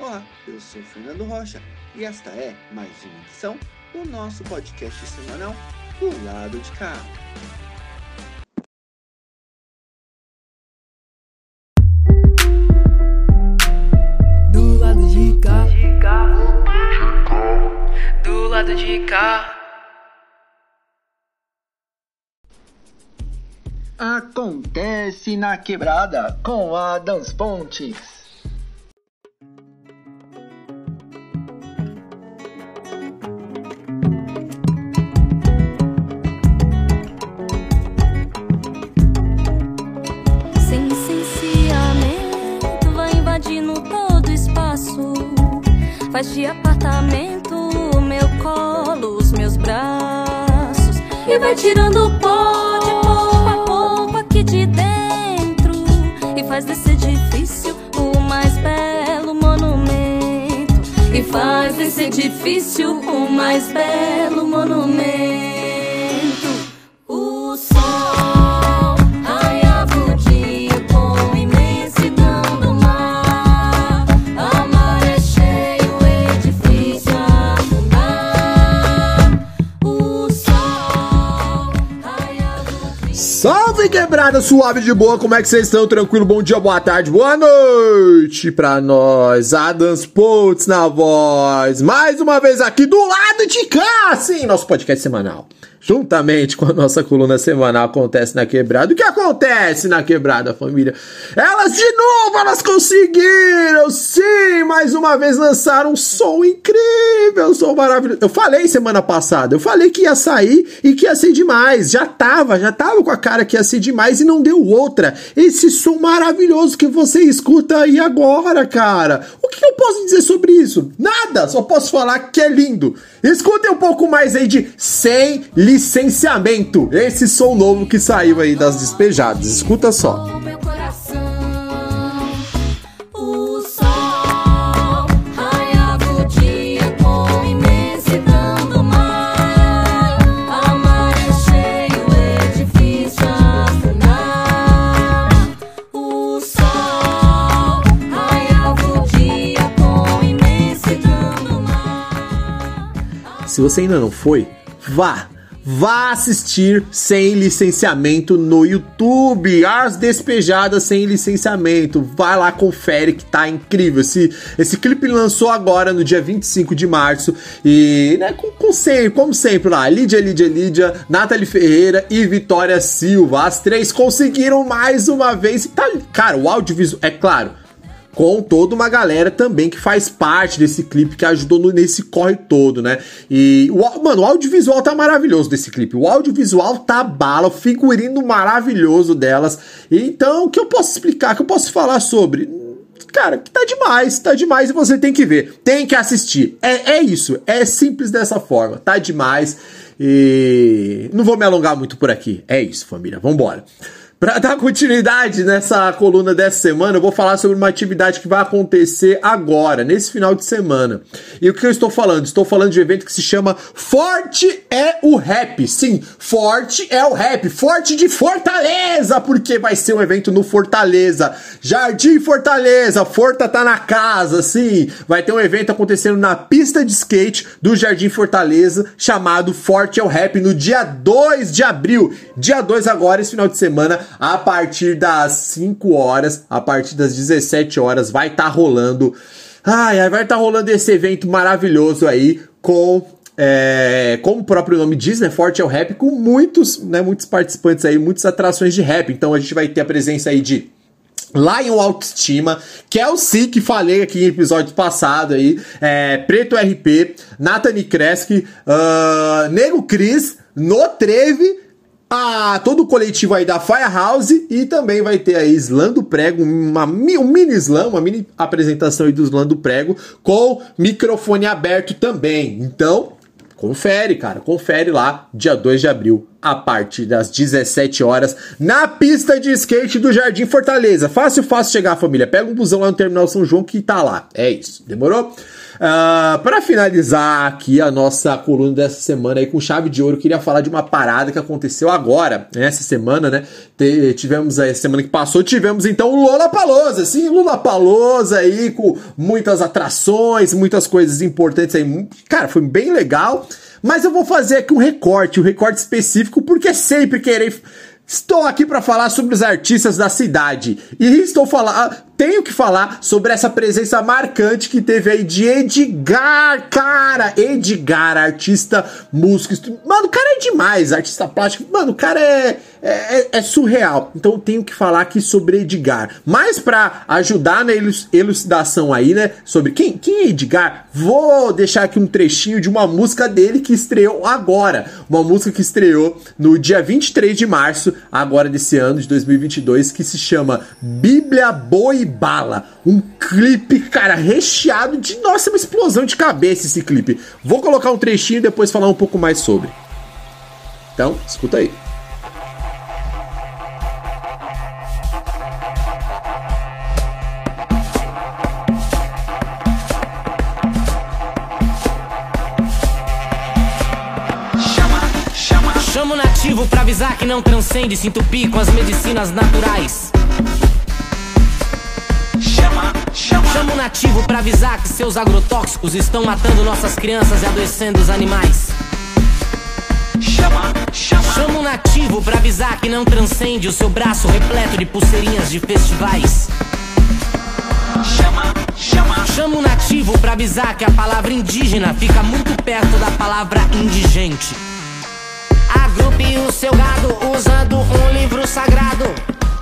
Olá, eu sou Fernando Rocha e esta é mais uma edição do nosso podcast semanal do lado de cá. Do lado de cá. Do lado de cá. Acontece na quebrada com Adams Pontes. De apartamento o meu colo, os meus braços. E vai tirando o pó de pouco a pouco aqui de dentro. E faz desse edifício o mais belo monumento. E faz desse edifício o mais belo monumento. Quebrada suave de boa, como é que vocês estão? Tranquilo? Bom dia, boa tarde, boa noite pra nós. Adams Potts na voz, mais uma vez aqui do lado de cá, sim, nosso podcast semanal. Juntamente com a nossa coluna semanal Acontece na Quebrada. O que acontece na Quebrada, família? Elas de novo, elas conseguiram! Sim, mais uma vez lançaram um som incrível, um som maravilhoso. Eu falei semana passada, eu falei que ia sair e que ia ser demais. Já tava, já tava com a cara que ia ser demais e não deu outra. Esse som maravilhoso que você escuta aí agora, cara. O que eu posso dizer sobre isso? Nada, só posso falar que é lindo. Escutem um pouco mais aí de Sem Licenciamento. Esse som novo que saiu aí das despejadas. Escuta só. Se você ainda não foi, vá! Vá assistir sem licenciamento no YouTube. As despejadas sem licenciamento. Vai lá, confere que tá incrível. Esse, esse clipe lançou agora no dia 25 de março. E, né, com, com sempre, como sempre lá, Lídia, Lídia, Lídia, Nathalie Ferreira e Vitória Silva. As três conseguiram mais uma vez. Tá, cara, o audiovisual, é claro com toda uma galera também que faz parte desse clipe, que ajudou nesse corre todo, né? E, o, mano, o audiovisual tá maravilhoso desse clipe. O audiovisual tá bala, o figurino maravilhoso delas. Então, o que eu posso explicar, o que eu posso falar sobre? Cara, que tá demais, tá demais e você tem que ver, tem que assistir. É, é isso, é simples dessa forma, tá demais. E não vou me alongar muito por aqui. É isso, família, vambora. Para dar continuidade nessa coluna dessa semana, eu vou falar sobre uma atividade que vai acontecer agora, nesse final de semana. E o que eu estou falando? Estou falando de um evento que se chama Forte é o Rap. Sim, Forte é o Rap. Forte de Fortaleza, porque vai ser um evento no Fortaleza. Jardim Fortaleza, Forta tá na casa, sim. Vai ter um evento acontecendo na pista de skate do Jardim Fortaleza, chamado Forte é o Rap, no dia 2 de abril. Dia 2 agora, esse final de semana, a partir das 5 horas, a partir das 17 horas, vai estar rolando. Ai, ai, vai estar rolando esse evento maravilhoso aí com é, como o próprio nome diz, né, Forte é o Rap, com muitos, né, muitos participantes aí, muitas atrações de rap. Então a gente vai ter a presença aí de Lion Autoestima, Kelsey, que falei aqui em episódio passado aí, é, Preto RP, Nathanie Kreski, ah, Nego Cris, No Treve, a, todo o coletivo aí da Firehouse e também vai ter aí Slam do Prego, uma, um mini slam, uma mini apresentação aí do Slam do Prego com microfone aberto também. Então, confere, cara, confere lá, dia 2 de abril, a partir das 17 horas na pista de skate do Jardim Fortaleza. Fácil, fácil chegar, família. Pega um busão lá no Terminal São João que tá lá. É isso. Demorou? Uh, para finalizar aqui a nossa coluna dessa semana aí com chave de ouro, queria falar de uma parada que aconteceu agora, né, essa semana, né? Tivemos a semana que passou, tivemos então o Lola Palosa, sim, Lula Palosa aí com muitas atrações, muitas coisas importantes aí. Cara, foi bem legal. Mas eu vou fazer aqui um recorte, um recorte específico, porque sempre querer Estou aqui para falar sobre os artistas da cidade e estou falando, tenho que falar sobre essa presença marcante que teve aí de Edgar, cara, Edgar, artista, músico, mano, o cara é demais, artista plástico, mano, o cara é, é, é, é surreal. Então eu tenho que falar aqui sobre Edgar. Mas para ajudar na elucidação aí, né, sobre quem, quem é Edgar, vou deixar aqui um trechinho de uma música dele que estreou agora, uma música que estreou no dia 23 de março agora desse ano de 2022 que se chama Bíblia Boi Bala. Um clipe, cara, recheado de. Nossa, uma explosão de cabeça esse clipe. Vou colocar um trechinho e depois falar um pouco mais sobre. Então, escuta aí. Chamo pra avisar que não transcende, se entupir com as medicinas naturais. Chama, chama. Chamo nativo pra avisar que seus agrotóxicos estão matando nossas crianças e adoecendo os animais. Chama, chama. Chamo nativo pra avisar que não transcende o seu braço repleto de pulseirinhas de festivais. Chama, chama. Chamo nativo pra avisar que a palavra indígena fica muito perto da palavra indigente. Agrupe o seu gado usando um livro sagrado.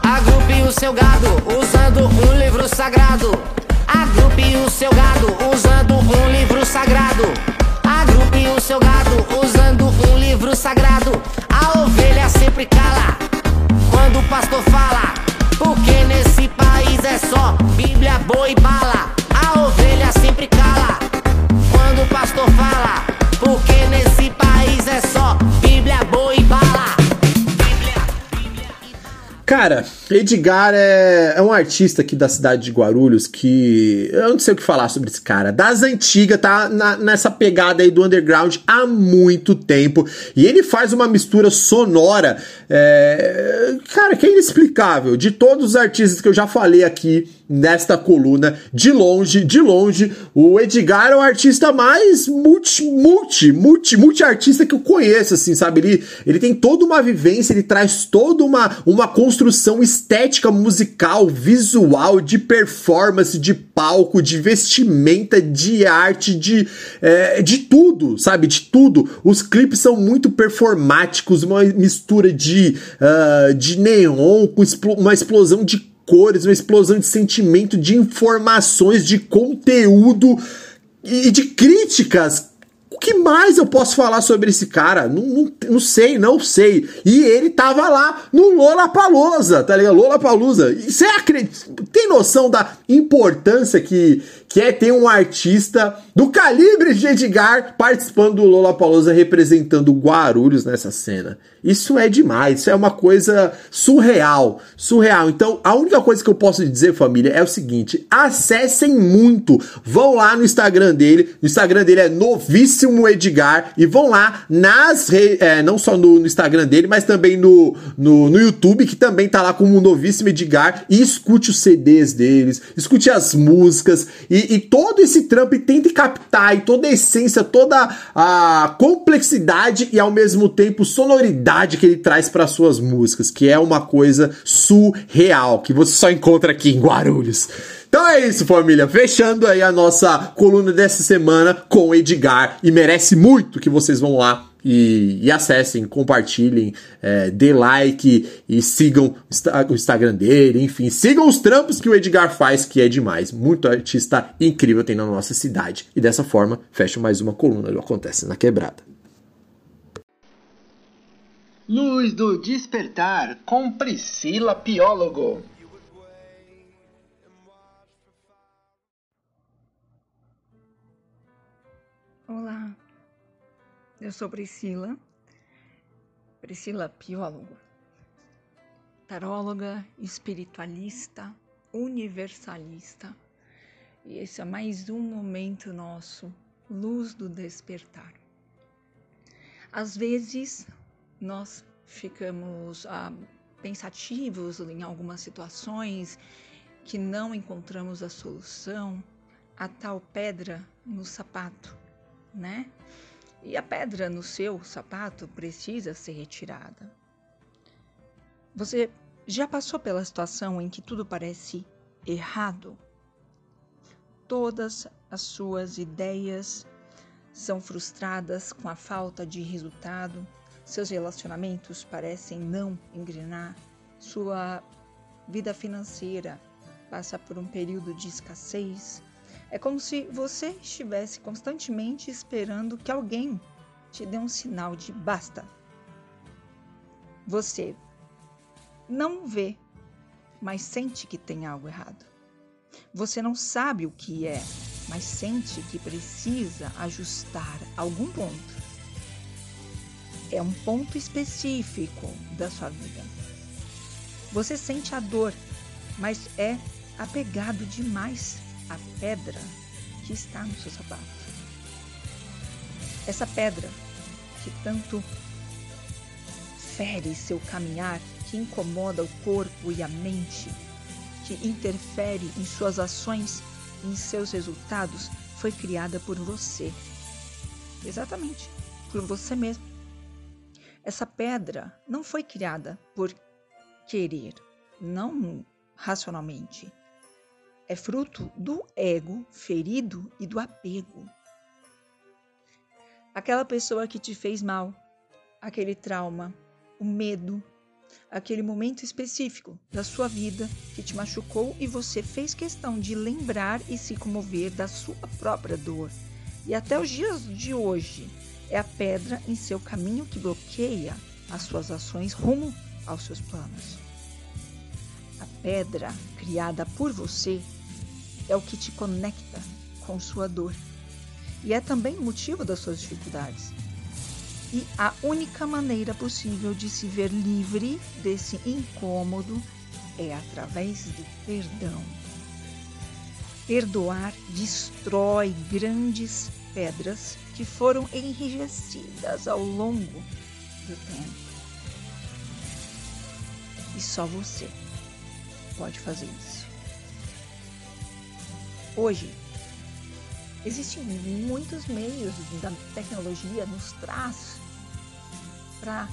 Agrupe o seu gado usando um livro sagrado. Agrupe o seu gado usando um livro sagrado. Agrupe o seu gado usando um livro sagrado. A ovelha sempre cala quando o pastor fala. Porque nesse país é só Bíblia, boi e bala. A ovelha sempre cala quando o pastor fala. Porque nesse país é só Bíblia, boi e bala. Cara, Edgar é, é, um artista aqui da cidade de Guarulhos que. Eu não sei o que falar sobre esse cara. Das antigas, tá na, nessa pegada aí do underground há muito tempo. E ele faz uma mistura sonora, é, cara, que é inexplicável. De todos os artistas que eu já falei aqui nesta coluna, de longe, de longe, o Edgar é o artista mais multi, multi, multi, multi artista que eu conheço, assim, sabe? Ele, ele tem toda uma vivência, ele traz toda uma, uma construção estética musical, visual, de performance, de palco, de vestimenta, de arte, de, é, de tudo, sabe? De tudo. Os clipes são muito performáticos, uma mistura de, uh, de neon com uma explosão de cores, uma explosão de sentimento, de informações, de conteúdo e de críticas. O que mais eu posso falar sobre esse cara? Não, não, não sei, não sei. E ele tava lá no Lola Palusa, tá ligado? Lola Palusa. Você acredita? Tem noção da importância que, que é ter um artista do calibre de Edgar participando do Lollapalooza representando Guarulhos nessa cena. Isso é demais, isso é uma coisa surreal, surreal. Então, a única coisa que eu posso dizer, família, é o seguinte: acessem muito, vão lá no Instagram dele, o Instagram dele é novíssimo Edgar e vão lá nas é, não só no, no, Instagram dele, mas também no, no, no YouTube, que também tá lá como novíssimo Edgar e escute os CDs deles, escute as músicas e e, todo esse trampo e tente captar e toda a essência, toda a complexidade e ao mesmo tempo sonoridade que ele traz para suas músicas, que é uma coisa surreal, que você só encontra aqui em Guarulhos. Então é isso, família. Fechando aí a nossa coluna dessa semana com Edgar. E merece muito que vocês vão lá e, e acessem, compartilhem, é, dê like e sigam o Instagram dele, enfim, sigam os trampos que o Edgar faz, que é demais. Muito artista incrível tem na nossa cidade. E dessa forma, fecho mais uma coluna do Acontece na Quebrada. Luz do Despertar com Priscila Piólogo. Olá, eu sou Priscila. Priscila Piólogo, taróloga, espiritualista, universalista. E esse é mais um momento nosso, luz do despertar. Às vezes nós ficamos ah, pensativos em algumas situações que não encontramos a solução, a tal pedra no sapato, né? E a pedra no seu sapato precisa ser retirada. Você já passou pela situação em que tudo parece errado? Todas as suas ideias são frustradas com a falta de resultado, seus relacionamentos parecem não engrenar, sua vida financeira passa por um período de escassez, é como se você estivesse constantemente esperando que alguém te dê um sinal de basta. Você não vê, mas sente que tem algo errado. Você não sabe o que é, mas sente que precisa ajustar algum ponto. É um ponto específico da sua vida. Você sente a dor, mas é apegado demais a pedra que está no seu sapato. Essa pedra que tanto fere seu caminhar, que incomoda o corpo e a mente, que interfere em suas ações em seus resultados, foi criada por você. Exatamente, por você mesmo. Essa pedra não foi criada por querer, não racionalmente é fruto do ego ferido e do apego. Aquela pessoa que te fez mal, aquele trauma, o medo, aquele momento específico da sua vida que te machucou e você fez questão de lembrar e se comover da sua própria dor. E até os dias de hoje é a pedra em seu caminho que bloqueia as suas ações rumo aos seus planos. A pedra criada por você é o que te conecta com sua dor e é também o motivo das suas dificuldades. E a única maneira possível de se ver livre desse incômodo é através do perdão. Perdoar destrói grandes pedras que foram enrijecidas ao longo do tempo. E só você pode fazer isso. Hoje, existem muitos meios da tecnologia nos traz para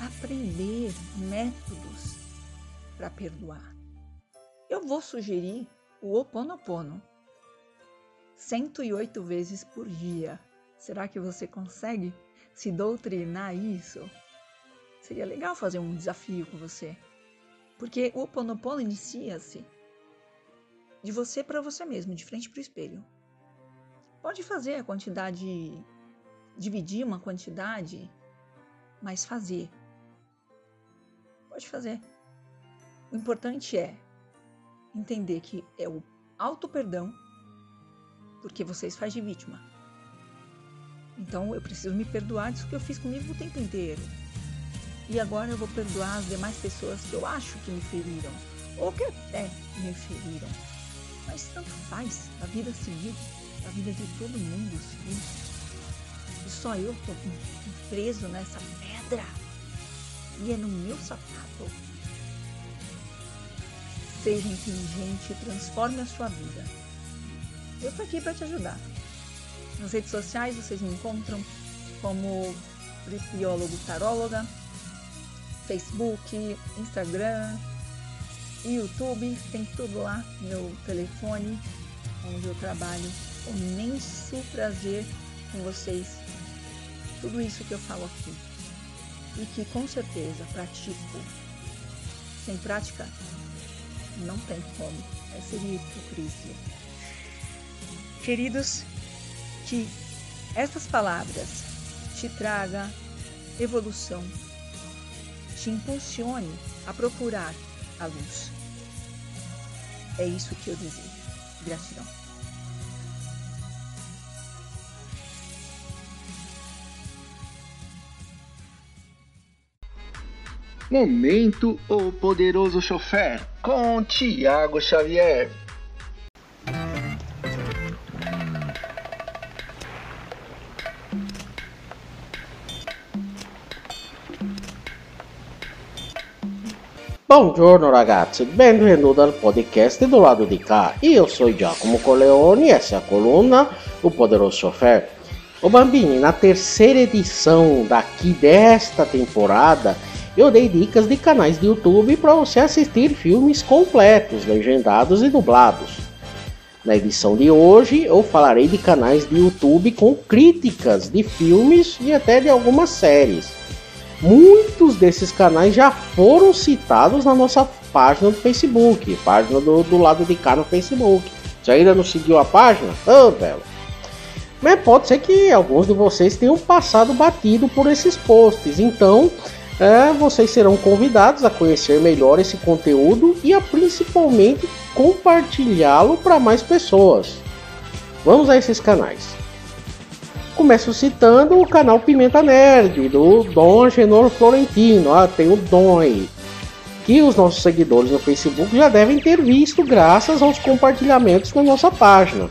aprender métodos para perdoar. Eu vou sugerir o Oponopono 108 vezes por dia. Será que você consegue se doutrinar isso? Seria legal fazer um desafio com você. Porque o Oponopono inicia-se de você para você mesmo, de frente para o espelho. Pode fazer a quantidade, dividir uma quantidade, mas fazer. Pode fazer. O importante é entender que é o auto perdão, porque você se faz de vítima. Então eu preciso me perdoar disso que eu fiz comigo o tempo inteiro. E agora eu vou perdoar as demais pessoas que eu acho que me feriram, ou que até me feriram. Mas tanto faz, a vida seguir, a vida de todo mundo seguir. E só eu tô preso nessa pedra. E é no meu sapato. Seja inteligente transforme a sua vida. Eu tô aqui para te ajudar. Nas redes sociais vocês me encontram como biólogo taróloga, Facebook, Instagram, YouTube, tem tudo lá, meu telefone, onde eu trabalho. Com imenso prazer com vocês. Tudo isso que eu falo aqui. E que com certeza pratico. Sem prática, não tem como. É seria hipocrisia. Queridos, que estas palavras te traga evolução, te impulsione a procurar a luz. É isso que eu desejo. Gratidão. Momento O Poderoso Chofer com Tiago Xavier. Buongiorno ragazzi, benvenuti al podcast do lado di cá. Io sono Giacomo Corleone e essa é a coluna O Poderoso Chofer. Ô Bambini, na terceira edição daqui desta temporada, eu dei dicas de canais de YouTube para você assistir filmes completos, legendados e dublados. Na edição de hoje, eu falarei de canais de YouTube com críticas de filmes e até de algumas séries. Muitos desses canais já foram citados na nossa página do Facebook, página do, do lado de cá no Facebook. Você ainda não seguiu a página? Ô, oh! Mas pode ser que alguns de vocês tenham passado batido por esses posts, então é, vocês serão convidados a conhecer melhor esse conteúdo e a principalmente compartilhá-lo para mais pessoas. Vamos a esses canais. Começo citando o canal Pimenta Nerd, do Dom Genor Florentino. Ah, tem o Dom. Que os nossos seguidores no Facebook já devem ter visto graças aos compartilhamentos na nossa página.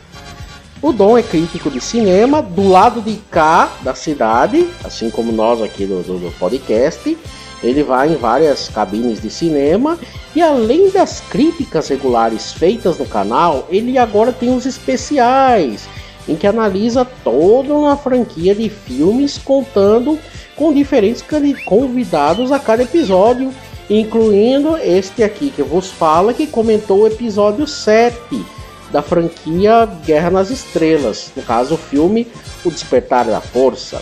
O Dom é crítico de cinema do lado de cá da cidade, assim como nós aqui do, do, do podcast. Ele vai em várias cabines de cinema e além das críticas regulares feitas no canal, ele agora tem os especiais em que analisa toda uma franquia de filmes contando com diferentes convidados a cada episódio, incluindo este aqui que vos falo que comentou o episódio 7 da franquia Guerra nas Estrelas, no caso o filme O Despertar da Força.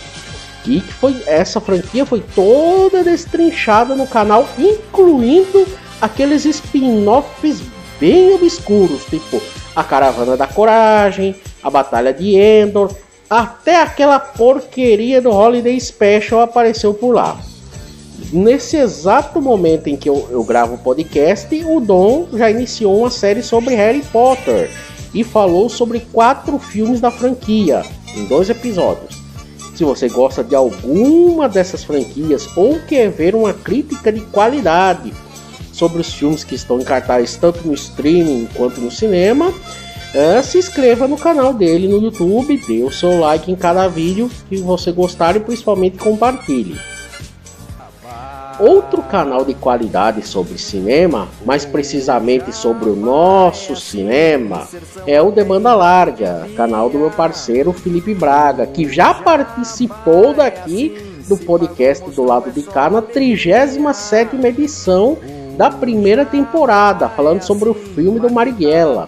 E que foi essa franquia foi toda destrinchada no canal, incluindo aqueles spin-offs bem obscuros, tipo A Caravana da Coragem, A Batalha de Endor, até aquela porqueria do Holiday Special apareceu por lá. Nesse exato momento em que eu, eu gravo o podcast, o Dom já iniciou uma série sobre Harry Potter e falou sobre quatro filmes da franquia em dois episódios. Se você gosta de alguma dessas franquias ou quer ver uma crítica de qualidade sobre os filmes que estão em cartaz tanto no streaming quanto no cinema, é, se inscreva no canal dele no YouTube, dê o seu like em cada vídeo que você gostar e principalmente compartilhe. Outro canal de qualidade sobre cinema, mais precisamente sobre o nosso cinema, é o Demanda Larga, canal do meu parceiro Felipe Braga, que já participou daqui do podcast do lado de cá na 37 edição da primeira temporada, falando sobre o filme do Marighella.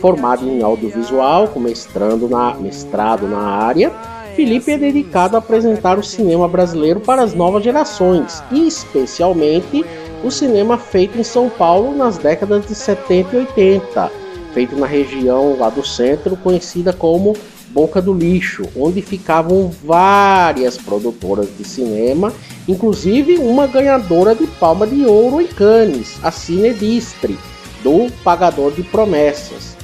Formado em audiovisual, com mestrando na, mestrado na área, Felipe é dedicado a apresentar o cinema brasileiro para as novas gerações, e especialmente o cinema feito em São Paulo nas décadas de 70 e 80, feito na região lá do centro, conhecida como Boca do Lixo, onde ficavam várias produtoras de cinema, inclusive uma ganhadora de Palma de Ouro em Cannes, a Cine Distre, do Pagador de Promessas.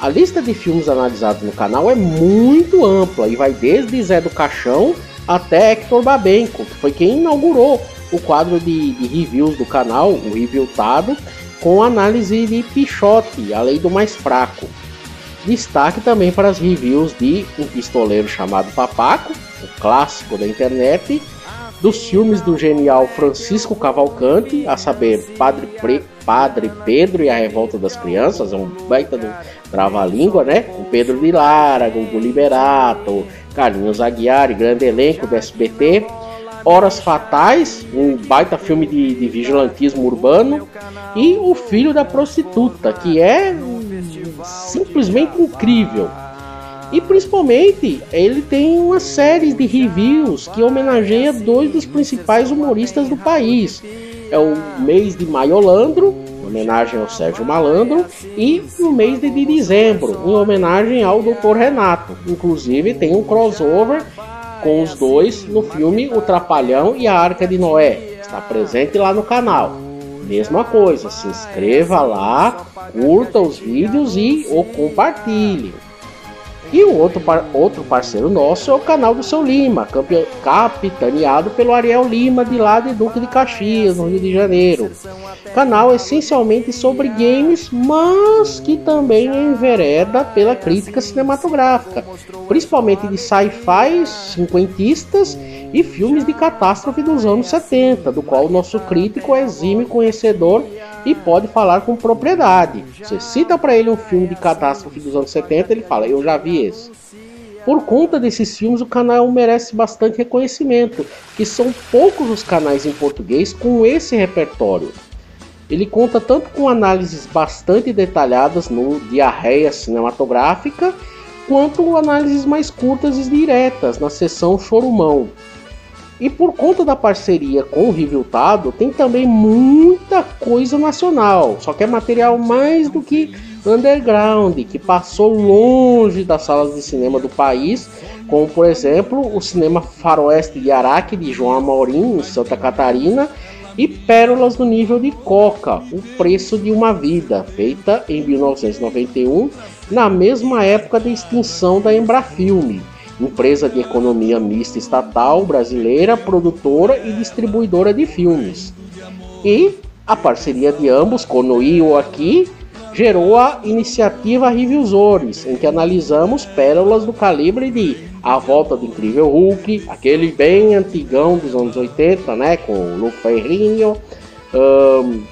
A lista de filmes analisados no canal é muito ampla e vai desde Zé do Caixão até Hector Babenco, que foi quem inaugurou o quadro de, de reviews do canal, o Reviewtado, com análise de Pichote, a lei do mais fraco. Destaque também para as reviews de Um Pistoleiro Chamado Papaco, o clássico da internet, dos filmes do genial Francisco Cavalcante, a saber, Padre, Pre, Padre Pedro e a Revolta das Crianças, é um baita do trava-língua, né? Com Pedro de Lara, Gugu Liberato, Carlinhos Aguiar, grande elenco do SBT. Horas Fatais, um baita filme de, de vigilantismo urbano, e O Filho da Prostituta, que é simplesmente incrível. E principalmente, ele tem uma série de reviews que homenageia dois dos principais humoristas do país. É o mês de Maiolandro, em homenagem ao Sérgio Malandro, e no mês de dezembro, em homenagem ao Dr. Renato. Inclusive tem um crossover com os dois no filme O Trapalhão e a Arca de Noé. Está presente lá no canal. Mesma coisa, se inscreva lá, curta os vídeos e o compartilhe. E o outro, par outro parceiro nosso é o canal do Seu Lima, capitaneado pelo Ariel Lima, de lá de Duque de Caxias, no Rio de Janeiro. Canal essencialmente sobre games, mas que também envereda pela crítica cinematográfica, principalmente de sci-fi cinquentistas e filmes de catástrofe dos anos 70, do qual o nosso crítico é exímio conhecedor e pode falar com propriedade. Você cita para ele um filme de catástrofe dos anos 70, ele fala: Eu já vi esse. Por conta desses filmes, o canal merece bastante reconhecimento, que são poucos os canais em português com esse repertório. Ele conta tanto com análises bastante detalhadas no Diarreia Cinematográfica, quanto análises mais curtas e diretas na seção Chorumão. E por conta da parceria com o Riviltado, tem também muita coisa nacional, só que é material mais do que underground, que passou longe das salas de cinema do país, como por exemplo o cinema Faroeste de Araque de João Amorim, em Santa Catarina, e Pérolas do Nível de Coca, O Preço de uma Vida, feita em 1991, na mesma época da extinção da Embrafilme empresa de economia mista estatal brasileira, produtora e distribuidora de filmes. E a parceria de ambos, Konoí ou aqui, gerou a iniciativa Reviewsores, em que analisamos pérolas do calibre de A Volta do Incrível Hulk, aquele bem antigão dos anos 80, né, com o Lu Ferrinho, um,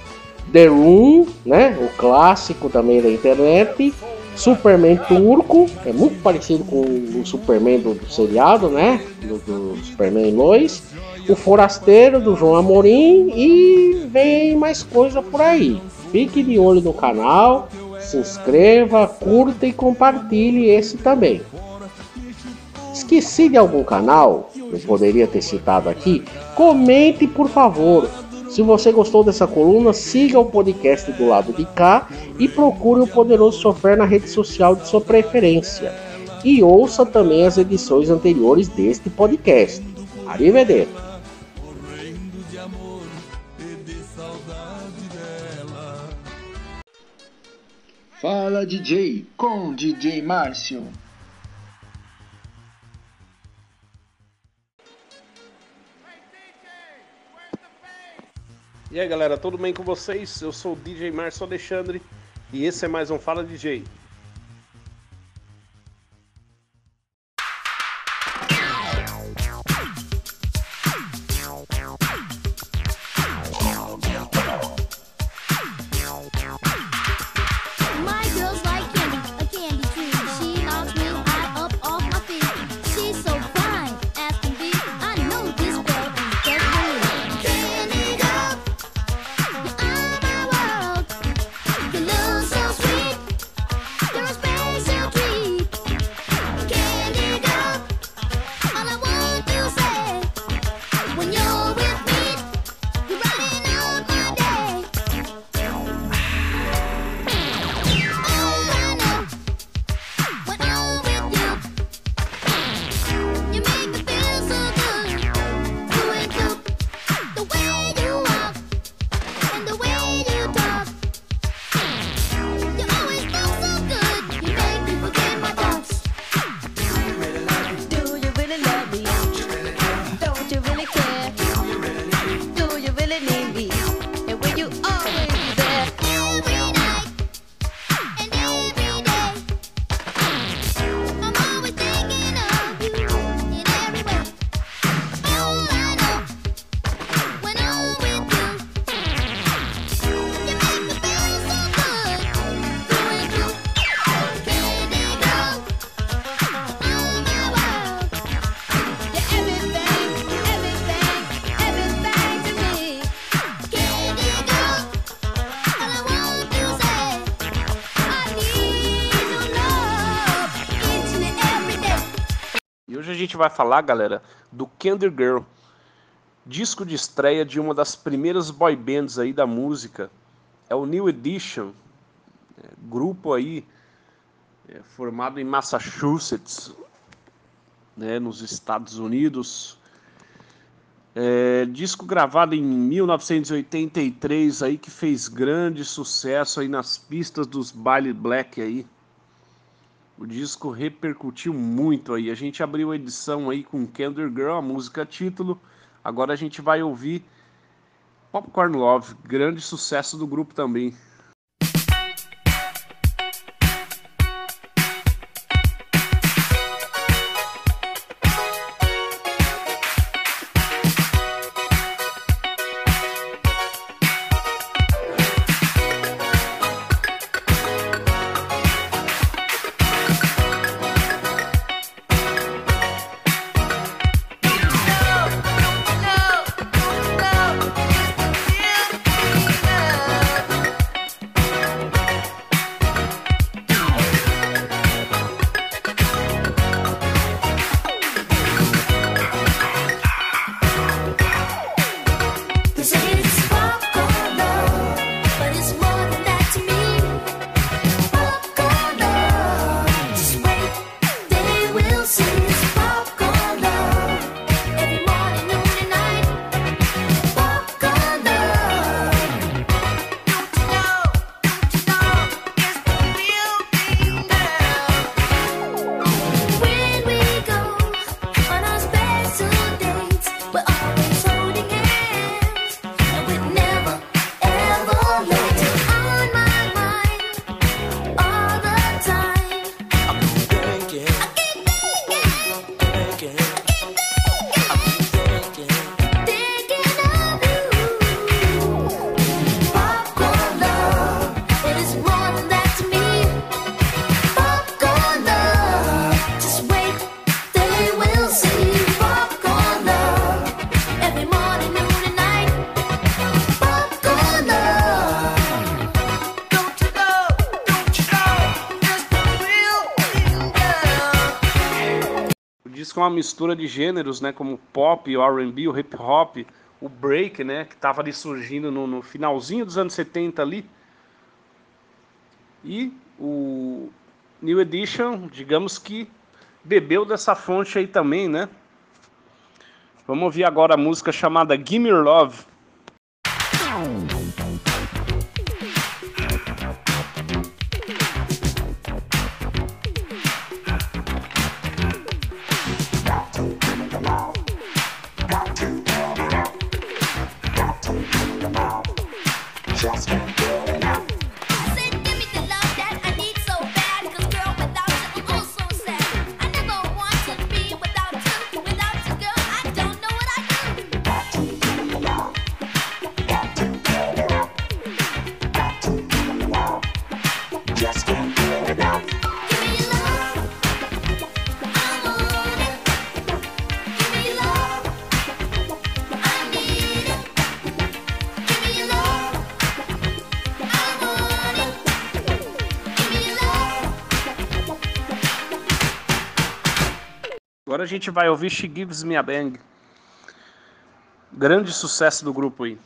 The Room, né, o clássico também da internet, Superman turco, é muito parecido com o Superman do, do seriado, né? Do, do, Superman Lois. O Forasteiro do João Amorim e vem mais coisa por aí. Fique de olho no canal, se inscreva, curta e compartilhe esse também. Esqueci de algum canal? Eu poderia ter citado aqui? Comente por favor. Se você gostou dessa coluna, siga o podcast do lado de cá e procure o Poderoso Sofrer na rede social de sua preferência. E ouça também as edições anteriores deste podcast. Arrivederci. Fala DJ com DJ Márcio. E aí galera, tudo bem com vocês? Eu sou o DJ Márcio Alexandre e esse é mais um Fala DJ. Vai falar, galera, do Kinder Girl, disco de estreia de uma das primeiras boy bands aí da música. É o New Edition, é, grupo aí é, formado em Massachusetts, né, nos Estados Unidos. É, disco gravado em 1983 aí que fez grande sucesso aí nas pistas dos baile black aí. O disco repercutiu muito aí. A gente abriu a edição aí com Candy Girl, a música título. Agora a gente vai ouvir Popcorn Love, grande sucesso do grupo também. Uma mistura de gêneros, né, como pop, o R&B, o hip hop, o break, né, que estava ali surgindo no, no, finalzinho dos anos 70 ali. E o New Edition, digamos que bebeu dessa fonte aí também, né? Vamos ouvir agora a música chamada Gimme Your Love. A gente vai ouvir She Gives Me a Bang. Grande sucesso do grupo aí.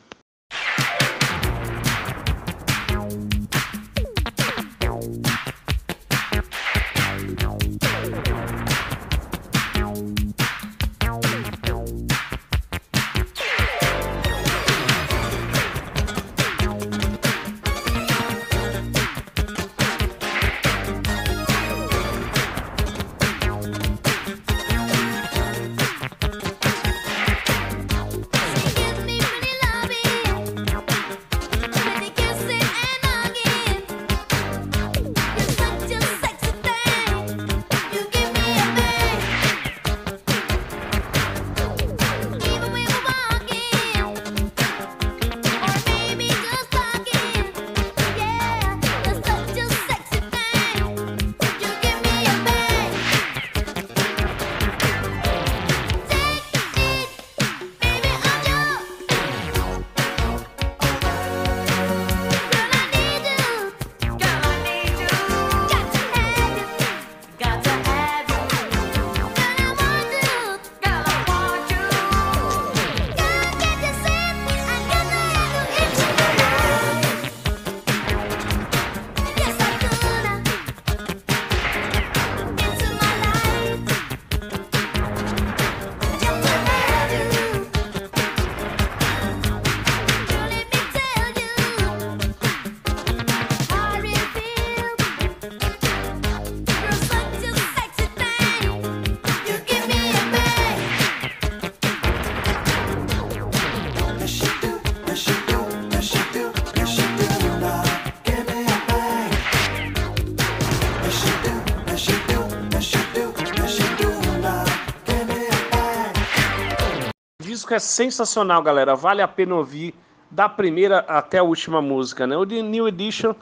Disco é sensacional, galera. Vale a pena ouvir da primeira até a última música, né? O The New Edition,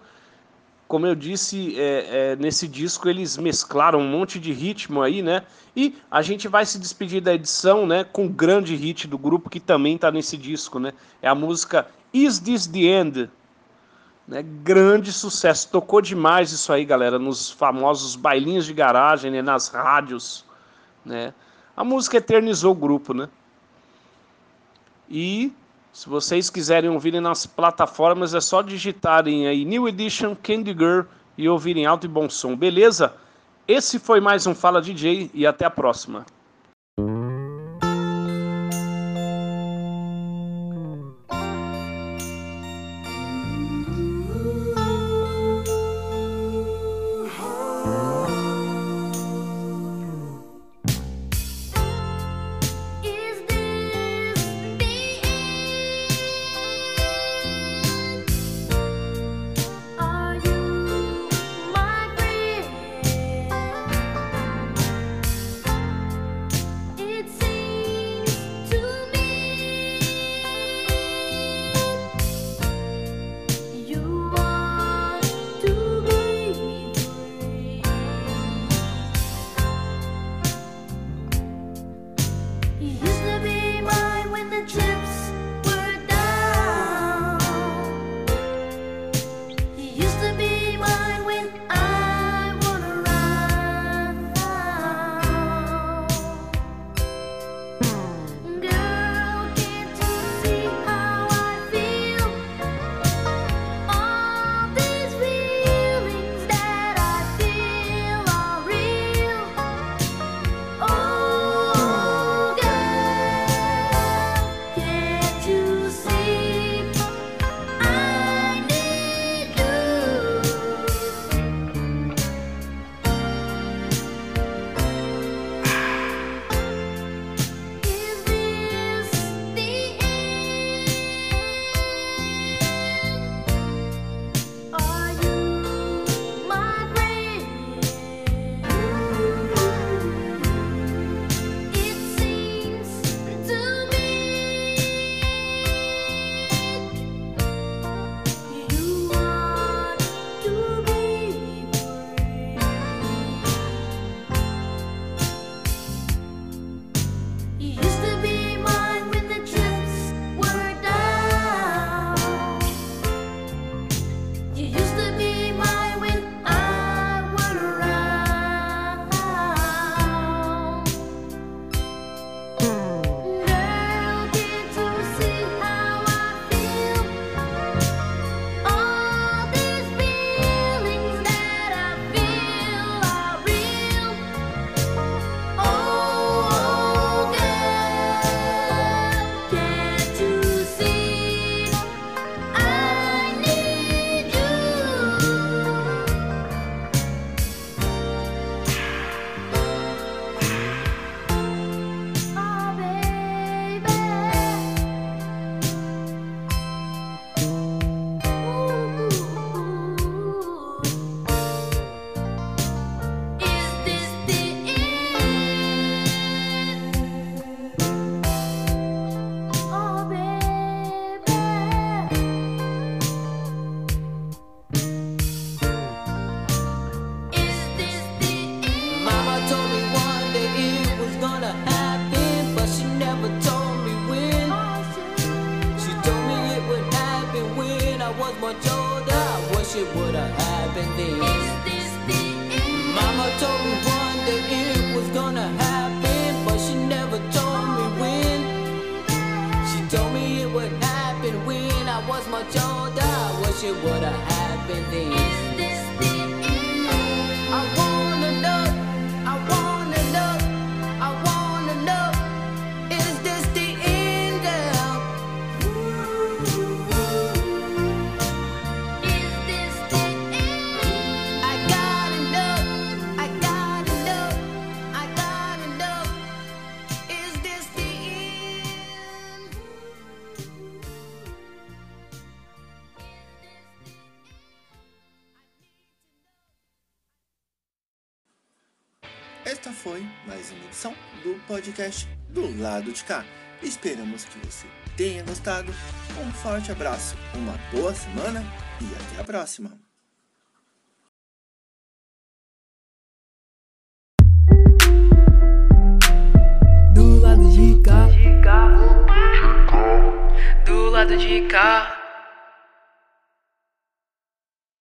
como eu disse, é, é, nesse disco eles mesclaram um monte de ritmo aí, né? E a gente vai se despedir da edição, né? Com grande hit do grupo que também tá nesse disco, né? É a música Is This The End? Né? Grande sucesso. Tocou demais isso aí, galera, nos famosos bailinhos de garagem, né? nas rádios, né? A música eternizou o grupo, né? E se vocês quiserem ouvirem nas plataformas, é só digitarem aí New Edition Candy Girl e ouvirem alto e bom som, beleza? Esse foi mais um Fala DJ e até a próxima. Much older. Wish it would have happened then. Podcast do lado de cá. Esperamos que você tenha gostado. Um forte abraço, uma boa semana e até a próxima. Do lado de cá. Do lado de cá.